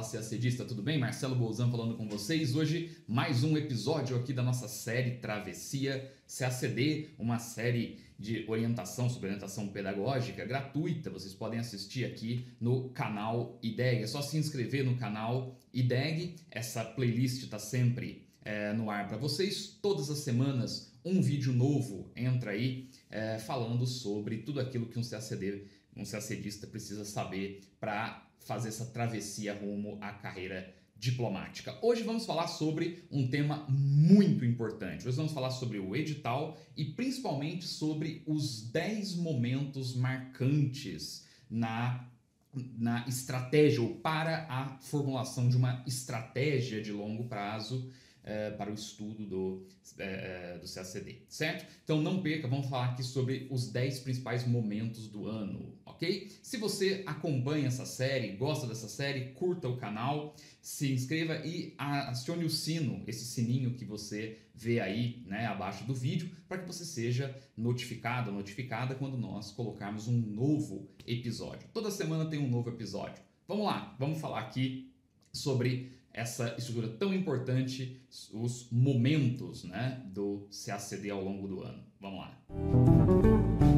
Fala CACDista, tudo bem? Marcelo Bolzan falando com vocês. Hoje, mais um episódio aqui da nossa série Travessia CACD, uma série de orientação sobre orientação pedagógica gratuita. Vocês podem assistir aqui no canal IDEG. É só se inscrever no canal IDEG. Essa playlist está sempre é, no ar para vocês. Todas as semanas, um vídeo novo entra aí é, falando sobre tudo aquilo que um CACD, um CACDista precisa saber para fazer essa travessia rumo à carreira diplomática. Hoje vamos falar sobre um tema muito importante. Hoje vamos falar sobre o edital e principalmente sobre os 10 momentos marcantes na na estratégia ou para a formulação de uma estratégia de longo prazo é, para o estudo do, é, do CACD, certo? Então não perca, vamos falar aqui sobre os 10 principais momentos do ano, ok? Se você acompanha essa série, gosta dessa série, curta o canal, se inscreva e acione o sino, esse sininho que você vê aí né, abaixo do vídeo, para que você seja notificado, notificada quando nós colocarmos um novo episódio. Toda semana tem um novo episódio. Vamos lá, vamos falar aqui sobre essa estrutura tão importante, os momentos né, do CACD ao longo do ano. Vamos lá. Vamos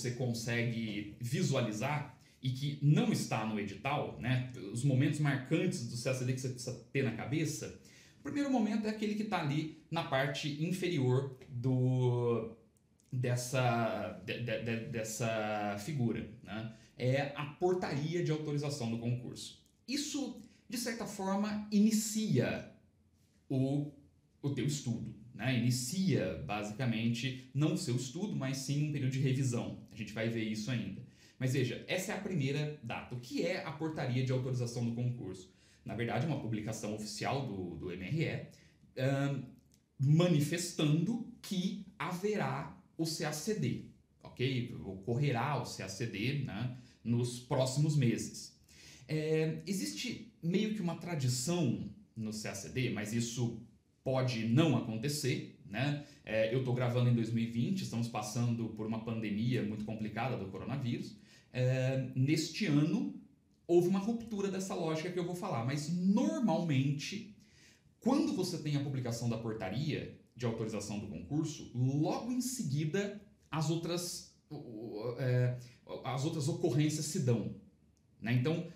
você consegue visualizar e que não está no edital, né, os momentos marcantes do CACD que você precisa ter na cabeça, o primeiro momento é aquele que está ali na parte inferior do dessa, de, de, dessa figura. Né? É a portaria de autorização do concurso. Isso, de certa forma, inicia o, o teu estudo né, inicia basicamente não o seu estudo, mas sim um período de revisão. A gente vai ver isso ainda. Mas veja, essa é a primeira data. O que é a portaria de autorização do concurso? Na verdade, uma publicação oficial do, do MRE um, manifestando que haverá o CACD, ok? Ocorrerá o CACD né, nos próximos meses. É, existe meio que uma tradição no CACD, mas isso pode não acontecer, né? É, eu estou gravando em 2020, estamos passando por uma pandemia muito complicada do coronavírus. É, neste ano, houve uma ruptura dessa lógica que eu vou falar, mas normalmente, quando você tem a publicação da portaria de autorização do concurso, logo em seguida as outras, é, as outras ocorrências se dão. Né? Então,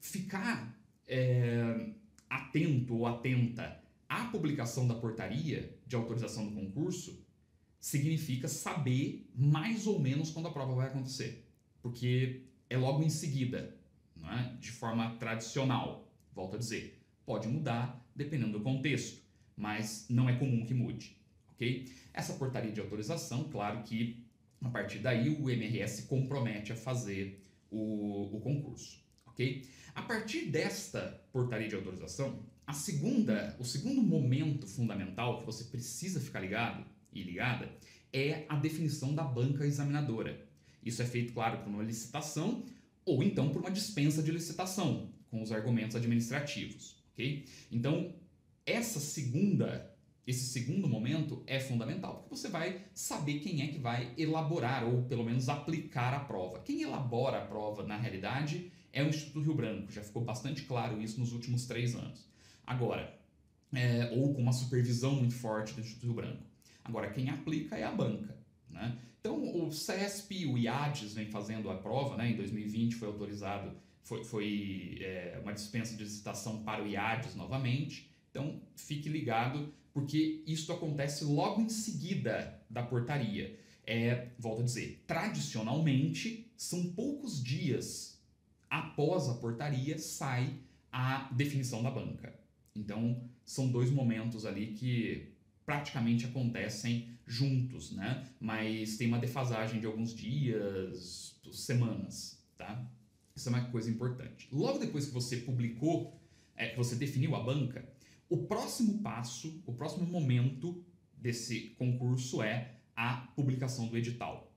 ficar é, atento ou atenta a publicação da portaria de autorização do concurso significa saber mais ou menos quando a prova vai acontecer, porque é logo em seguida, não é? de forma tradicional. Volto a dizer, pode mudar dependendo do contexto, mas não é comum que mude, ok? Essa portaria de autorização, claro que a partir daí o MRS compromete a fazer o, o concurso, ok? A partir desta portaria de autorização, a segunda, o segundo momento fundamental que você precisa ficar ligado e ligada é a definição da banca examinadora. Isso é feito, claro, por uma licitação ou então por uma dispensa de licitação, com os argumentos administrativos, ok? Então, essa segunda, esse segundo momento é fundamental, porque você vai saber quem é que vai elaborar ou pelo menos aplicar a prova. Quem elabora a prova, na realidade, é o Instituto Rio Branco. Já ficou bastante claro isso nos últimos três anos. Agora, é, ou com uma supervisão muito forte do Instituto Rio Branco. Agora, quem aplica é a banca. Né? Então, o CESP, o IADES vem fazendo a prova, né? em 2020 foi autorizado, foi, foi é, uma dispensa de licitação para o IADES novamente. Então, fique ligado, porque isso acontece logo em seguida da portaria. É, volto a dizer, tradicionalmente, são poucos dias após a portaria sai a definição da banca. Então, são dois momentos ali que praticamente acontecem juntos, né? Mas tem uma defasagem de alguns dias, semanas, tá? Isso é uma coisa importante. Logo depois que você publicou, é, que você definiu a banca, O próximo passo, o próximo momento desse concurso é a publicação do edital.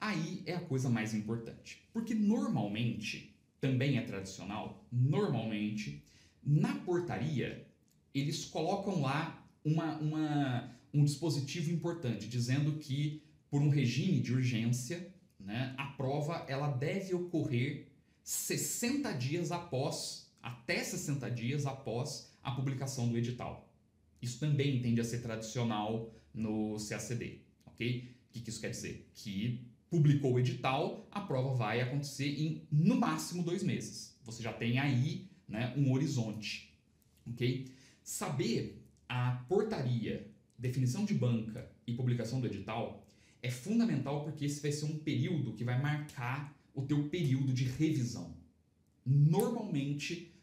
Aí é a coisa mais importante, porque normalmente, também é tradicional, normalmente, na portaria, eles colocam lá uma, uma, um dispositivo importante, dizendo que por um regime de urgência, né, a prova ela deve ocorrer 60 dias após, até 60 dias após a publicação do edital. Isso também tende a ser tradicional no CACD, ok? O que, que isso quer dizer? Que publicou o edital, a prova vai acontecer em no máximo dois meses. Você já tem aí né, um horizonte, ok? Saber a portaria, definição de banca e publicação do edital é fundamental porque esse vai ser um período que vai marcar o teu período de revisão. Normalmente,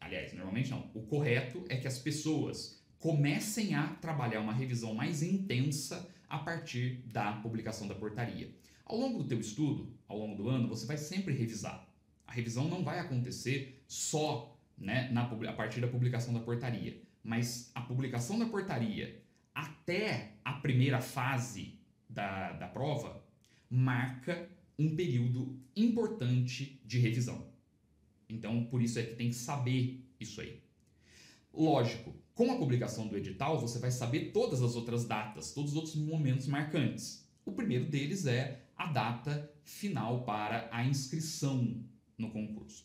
aliás, normalmente não, o correto é que as pessoas comecem a trabalhar uma revisão mais intensa a partir da publicação da portaria. Ao longo do teu estudo, ao longo do ano, você vai sempre revisar. A revisão não vai acontecer só né, na, a partir da publicação da portaria, mas a publicação da portaria até a primeira fase da, da prova marca um período importante de revisão. Então, por isso é que tem que saber isso aí. Lógico, com a publicação do edital, você vai saber todas as outras datas, todos os outros momentos marcantes. O primeiro deles é a data final para a inscrição no concurso.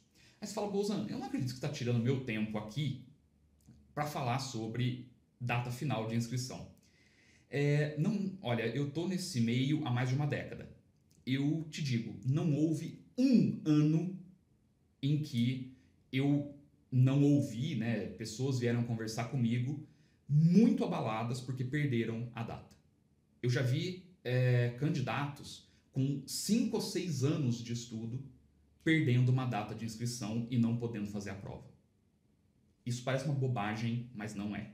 Você fala, Bolzan, eu não acredito que está tirando meu tempo aqui para falar sobre data final de inscrição. É, não, olha, eu tô nesse meio há mais de uma década. Eu te digo, não houve um ano em que eu não ouvi, né? Pessoas vieram conversar comigo muito abaladas porque perderam a data. Eu já vi é, candidatos com cinco ou seis anos de estudo perdendo uma data de inscrição e não podendo fazer a prova. Isso parece uma bobagem, mas não é.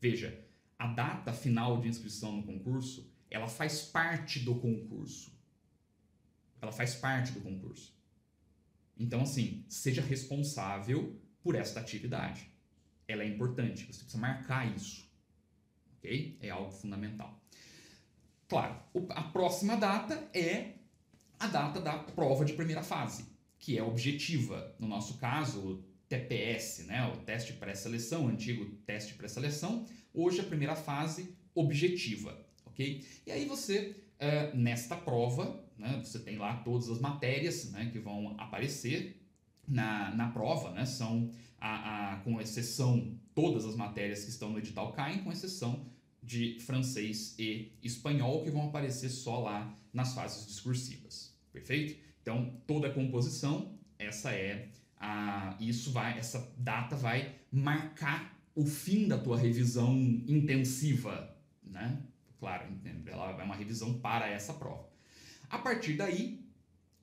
Veja, a data final de inscrição no concurso, ela faz parte do concurso. Ela faz parte do concurso. Então, assim, seja responsável por esta atividade. Ela é importante, você precisa marcar isso. Ok? É algo fundamental. Claro, a próxima data é a data da prova de primeira fase, que é objetiva. No nosso caso, o TPS, né? o teste pré-seleção, antigo teste pré-seleção, Hoje a primeira fase objetiva, ok? E aí você, uh, nesta prova, né, você tem lá todas as matérias né, que vão aparecer na, na prova, né? São, a, a, com exceção, todas as matérias que estão no edital caem, com exceção de francês e espanhol, que vão aparecer só lá nas fases discursivas, perfeito? Então, toda a composição, essa é a, isso vai, essa data vai marcar o fim da tua revisão intensiva, né? Claro, ela é uma revisão para essa prova. A partir daí,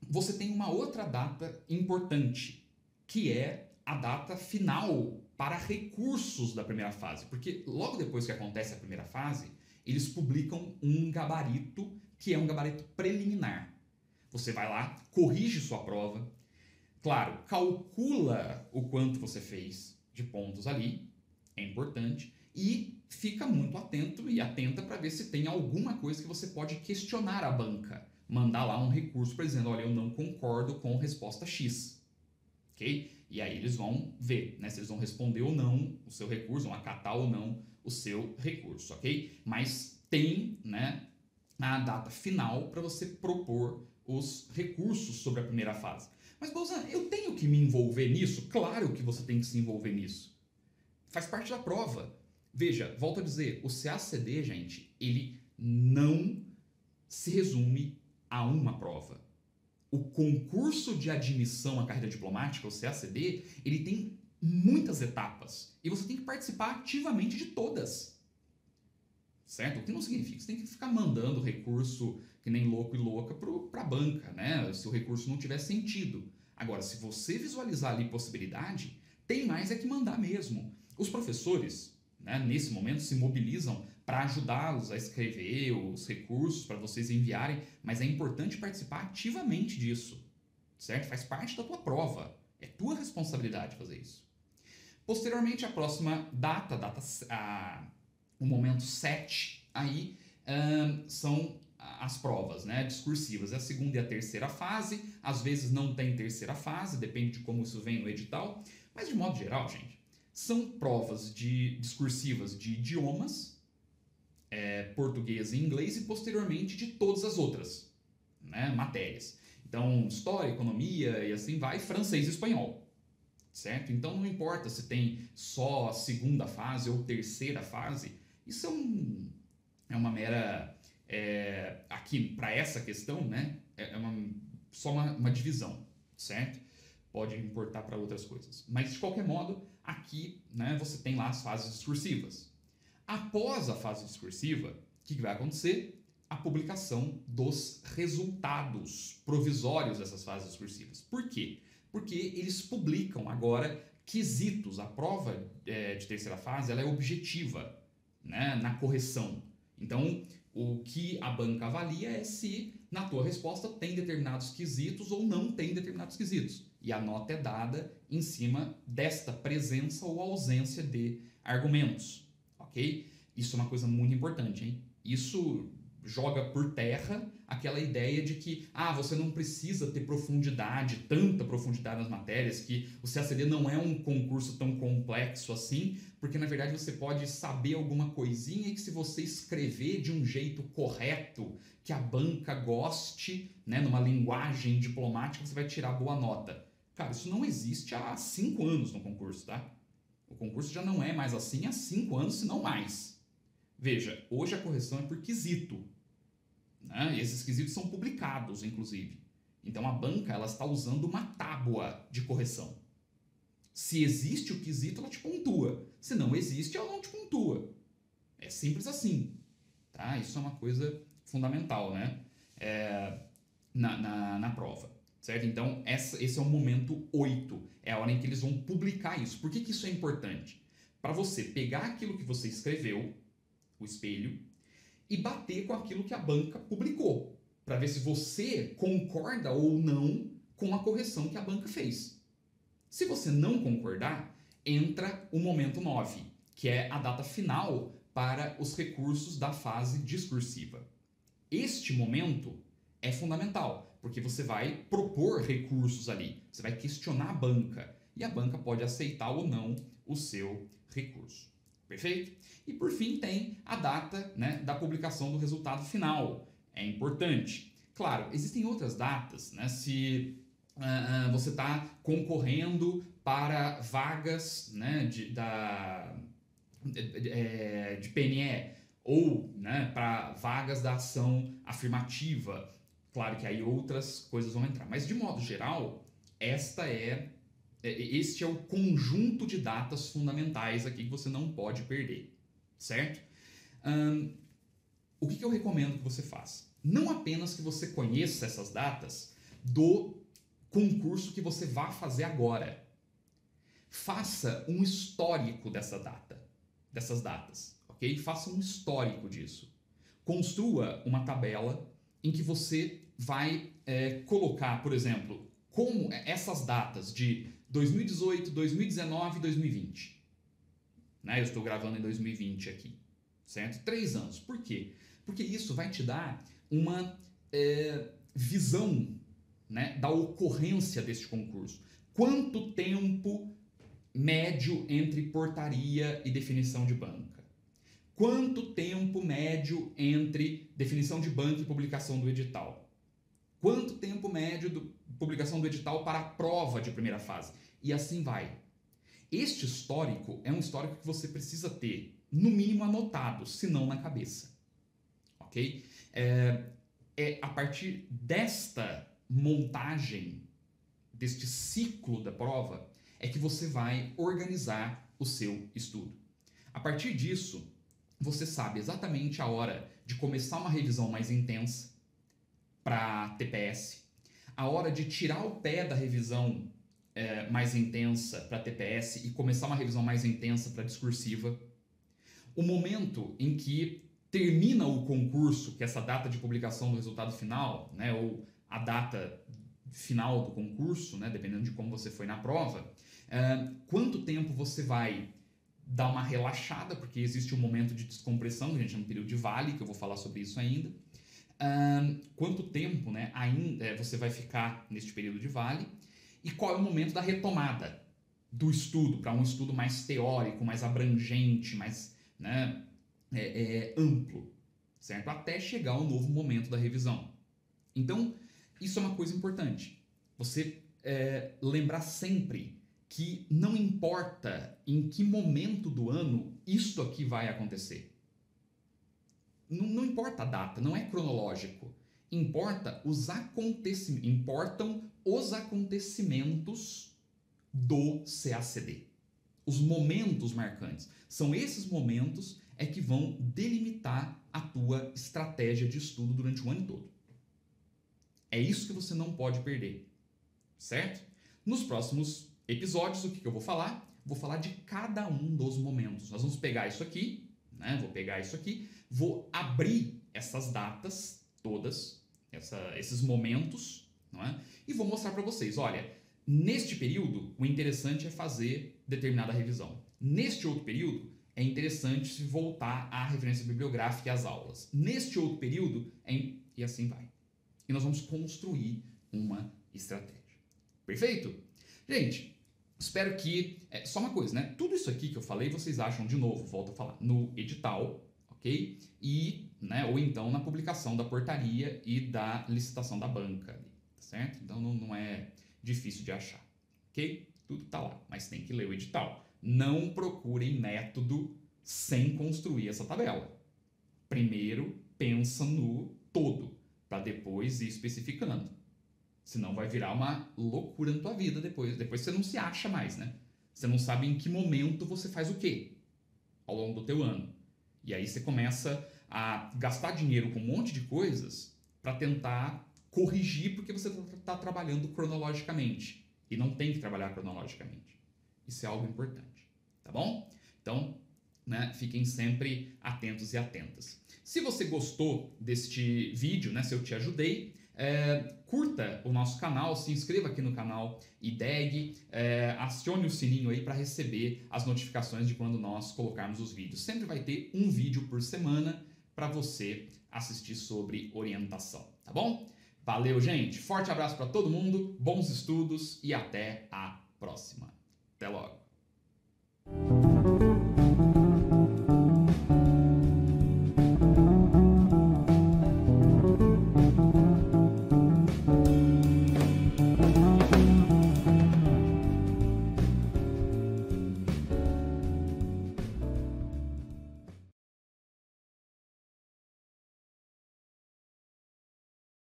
você tem uma outra data importante, que é a data final para recursos da primeira fase, porque logo depois que acontece a primeira fase, eles publicam um gabarito que é um gabarito preliminar. Você vai lá, corrige sua prova, claro, calcula o quanto você fez de pontos ali, é importante e fica muito atento e atenta para ver se tem alguma coisa que você pode questionar a banca. Mandar lá um recurso para dizendo, olha, eu não concordo com resposta X. Ok? E aí eles vão ver né, se eles vão responder ou não o seu recurso, vão acatar ou não o seu recurso, ok? Mas tem né, a data final para você propor os recursos sobre a primeira fase. Mas, Bolzan, eu tenho que me envolver nisso? Claro que você tem que se envolver nisso faz parte da prova. Veja, volto a dizer, o CACD, gente, ele não se resume a uma prova. O concurso de admissão à carreira diplomática, o CACD, ele tem muitas etapas e você tem que participar ativamente de todas. Certo? O que não significa que você tem que ficar mandando recurso que nem louco e louca para a banca, né? Se o recurso não tiver sentido. Agora, se você visualizar ali possibilidade, tem mais é que mandar mesmo. Os professores, né, nesse momento, se mobilizam para ajudá-los a escrever os recursos para vocês enviarem, mas é importante participar ativamente disso, certo? Faz parte da tua prova, é tua responsabilidade fazer isso. Posteriormente, a próxima data, data a, o momento 7, aí um, são as provas né, discursivas. É a segunda e a terceira fase, às vezes não tem terceira fase, depende de como isso vem no edital, mas de modo geral, gente, são provas de discursivas de idiomas, é, português e inglês, e posteriormente de todas as outras né, matérias. Então, história, economia e assim vai, francês e espanhol certo? Então não importa se tem só a segunda fase ou terceira fase, isso é, um, é uma mera. É, aqui, para essa questão, né? É, é uma, só uma, uma divisão, certo? Pode importar para outras coisas. Mas de qualquer modo, aqui né, você tem lá as fases discursivas. Após a fase discursiva, o que, vai acontecer? A publicação dos resultados provisórios dessas fases discursivas. Por quê? porque eles publicam agora quesitos. A prova é, de terceira fase ela é objetiva né, na correção. Então, o que a banca avalia é se na tua resposta tem determinados quesitos ou não tem determinados quesitos. E a nota é dada em cima desta presença ou ausência de argumentos, ok? Isso é uma coisa muito importante, hein? Isso joga por terra aquela ideia de que ah, você não precisa ter profundidade, tanta profundidade nas matérias, que o CACD não é um concurso tão complexo assim, porque na verdade você pode saber alguma coisinha e que se você escrever de um jeito correto, que a banca goste, né, numa linguagem diplomática, você vai tirar boa nota. Cara, isso não existe há cinco anos no concurso, tá? O concurso já não é mais assim há cinco anos, se não mais. Veja, hoje a correção é por quesito. Né? Esses quesitos são publicados, inclusive. Então a banca ela está usando uma tábua de correção. Se existe o quesito, ela te pontua. Se não existe, ela não te pontua. É simples assim. Tá? Isso é uma coisa fundamental né? É, na, na, na, prova. Certo? Então, essa, esse é o momento 8. É a hora em que eles vão publicar isso. Por que, que isso é importante? Para você pegar aquilo que você escreveu, o espelho, e bater com aquilo que a banca publicou, para ver se você concorda ou não com a correção que a banca fez. Se você não concordar, entra o momento 9, que é a data final para os recursos da fase discursiva. Este momento é fundamental, porque você vai propor recursos ali, você vai questionar a banca e a banca pode aceitar ou não o seu recurso. Perfeito? E por fim tem a data né, da publicação do resultado final. É importante. Claro, existem outras datas, né? Se uh, você está concorrendo para vagas né, de, da, de, de PNE ou né, para vagas da ação afirmativa. Claro que aí outras coisas vão entrar. Mas de modo geral, esta é, este é o conjunto de datas fundamentais aqui que você não pode perder, certo? Um, o que, que eu recomendo que você faça? Não apenas que você conheça essas datas do concurso que você vai fazer agora. Faça um histórico dessa data, dessas datas, ok? Faça um histórico disso. Construa uma tabela em que você vai é, colocar, por exemplo, como essas datas de 2018, 2019 e 2020. Né? Eu estou gravando em 2020 aqui, certo? Três anos. Por quê? Porque isso vai te dar uma é, visão né, da ocorrência deste concurso. Quanto tempo médio entre portaria e definição de banca? Quanto tempo médio entre definição de banca e publicação do edital? Quanto tempo médio de publicação do edital para a prova de primeira fase? e assim vai. Este histórico é um histórico que você precisa ter, no mínimo, anotado, se não na cabeça. Ok? É, é a partir desta montagem, deste ciclo da prova, é que você vai organizar o seu estudo. A partir disso, você sabe exatamente a hora de começar uma revisão mais intensa para TPS, a hora de tirar o pé da revisão é, mais intensa para TPS e começar uma revisão mais intensa para discursiva. O momento em que termina o concurso, que é essa data de publicação do resultado final, né, ou a data final do concurso, né, dependendo de como você foi na prova, Uh, quanto tempo você vai dar uma relaxada, porque existe um momento de descompressão, que a gente chama de período de vale, que eu vou falar sobre isso ainda. Uh, quanto tempo né, ainda é, você vai ficar neste período de vale e qual é o momento da retomada do estudo para um estudo mais teórico, mais abrangente, mais né, é, é, amplo, certo? Até chegar ao novo momento da revisão. Então, isso é uma coisa importante. Você é, lembrar sempre que não importa em que momento do ano isto aqui vai acontecer. Não, não importa a data, não é cronológico. Importa os acontecimentos, importam os acontecimentos do CACD. Os momentos marcantes. São esses momentos é que vão delimitar a tua estratégia de estudo durante o ano todo. É isso que você não pode perder, certo? Nos próximos episódios, o que, que eu vou falar? Vou falar de cada um dos momentos. Nós vamos pegar isso aqui, né? Vou pegar isso aqui, vou abrir essas datas todas, essa, esses momentos, não é? E vou mostrar para vocês, olha, neste período o interessante é fazer determinada revisão. Neste outro período é interessante se voltar à referência bibliográfica e às aulas. Neste outro período é e assim vai. E nós vamos construir uma estratégia. Perfeito? Gente, Espero que. É, só uma coisa, né? Tudo isso aqui que eu falei, vocês acham de novo, volto a falar, no edital, ok? E, né, ou então na publicação da portaria e da licitação da banca, tá certo? Então não, não é difícil de achar, ok? Tudo tá lá, mas tem que ler o edital. Não procurem método sem construir essa tabela. Primeiro, pensa no todo, para depois ir especificando. Senão vai virar uma loucura na tua vida depois. Depois você não se acha mais, né? Você não sabe em que momento você faz o quê ao longo do teu ano. E aí você começa a gastar dinheiro com um monte de coisas para tentar corrigir porque você está trabalhando cronologicamente. E não tem que trabalhar cronologicamente. Isso é algo importante, tá bom? Então, né, fiquem sempre atentos e atentas. Se você gostou deste vídeo, né, se eu te ajudei, é, curta o nosso canal, se inscreva aqui no canal IDEG, é, acione o sininho aí para receber as notificações de quando nós colocarmos os vídeos. Sempre vai ter um vídeo por semana para você assistir sobre orientação, tá bom? Valeu, gente. Forte abraço para todo mundo, bons estudos e até a próxima. Até logo.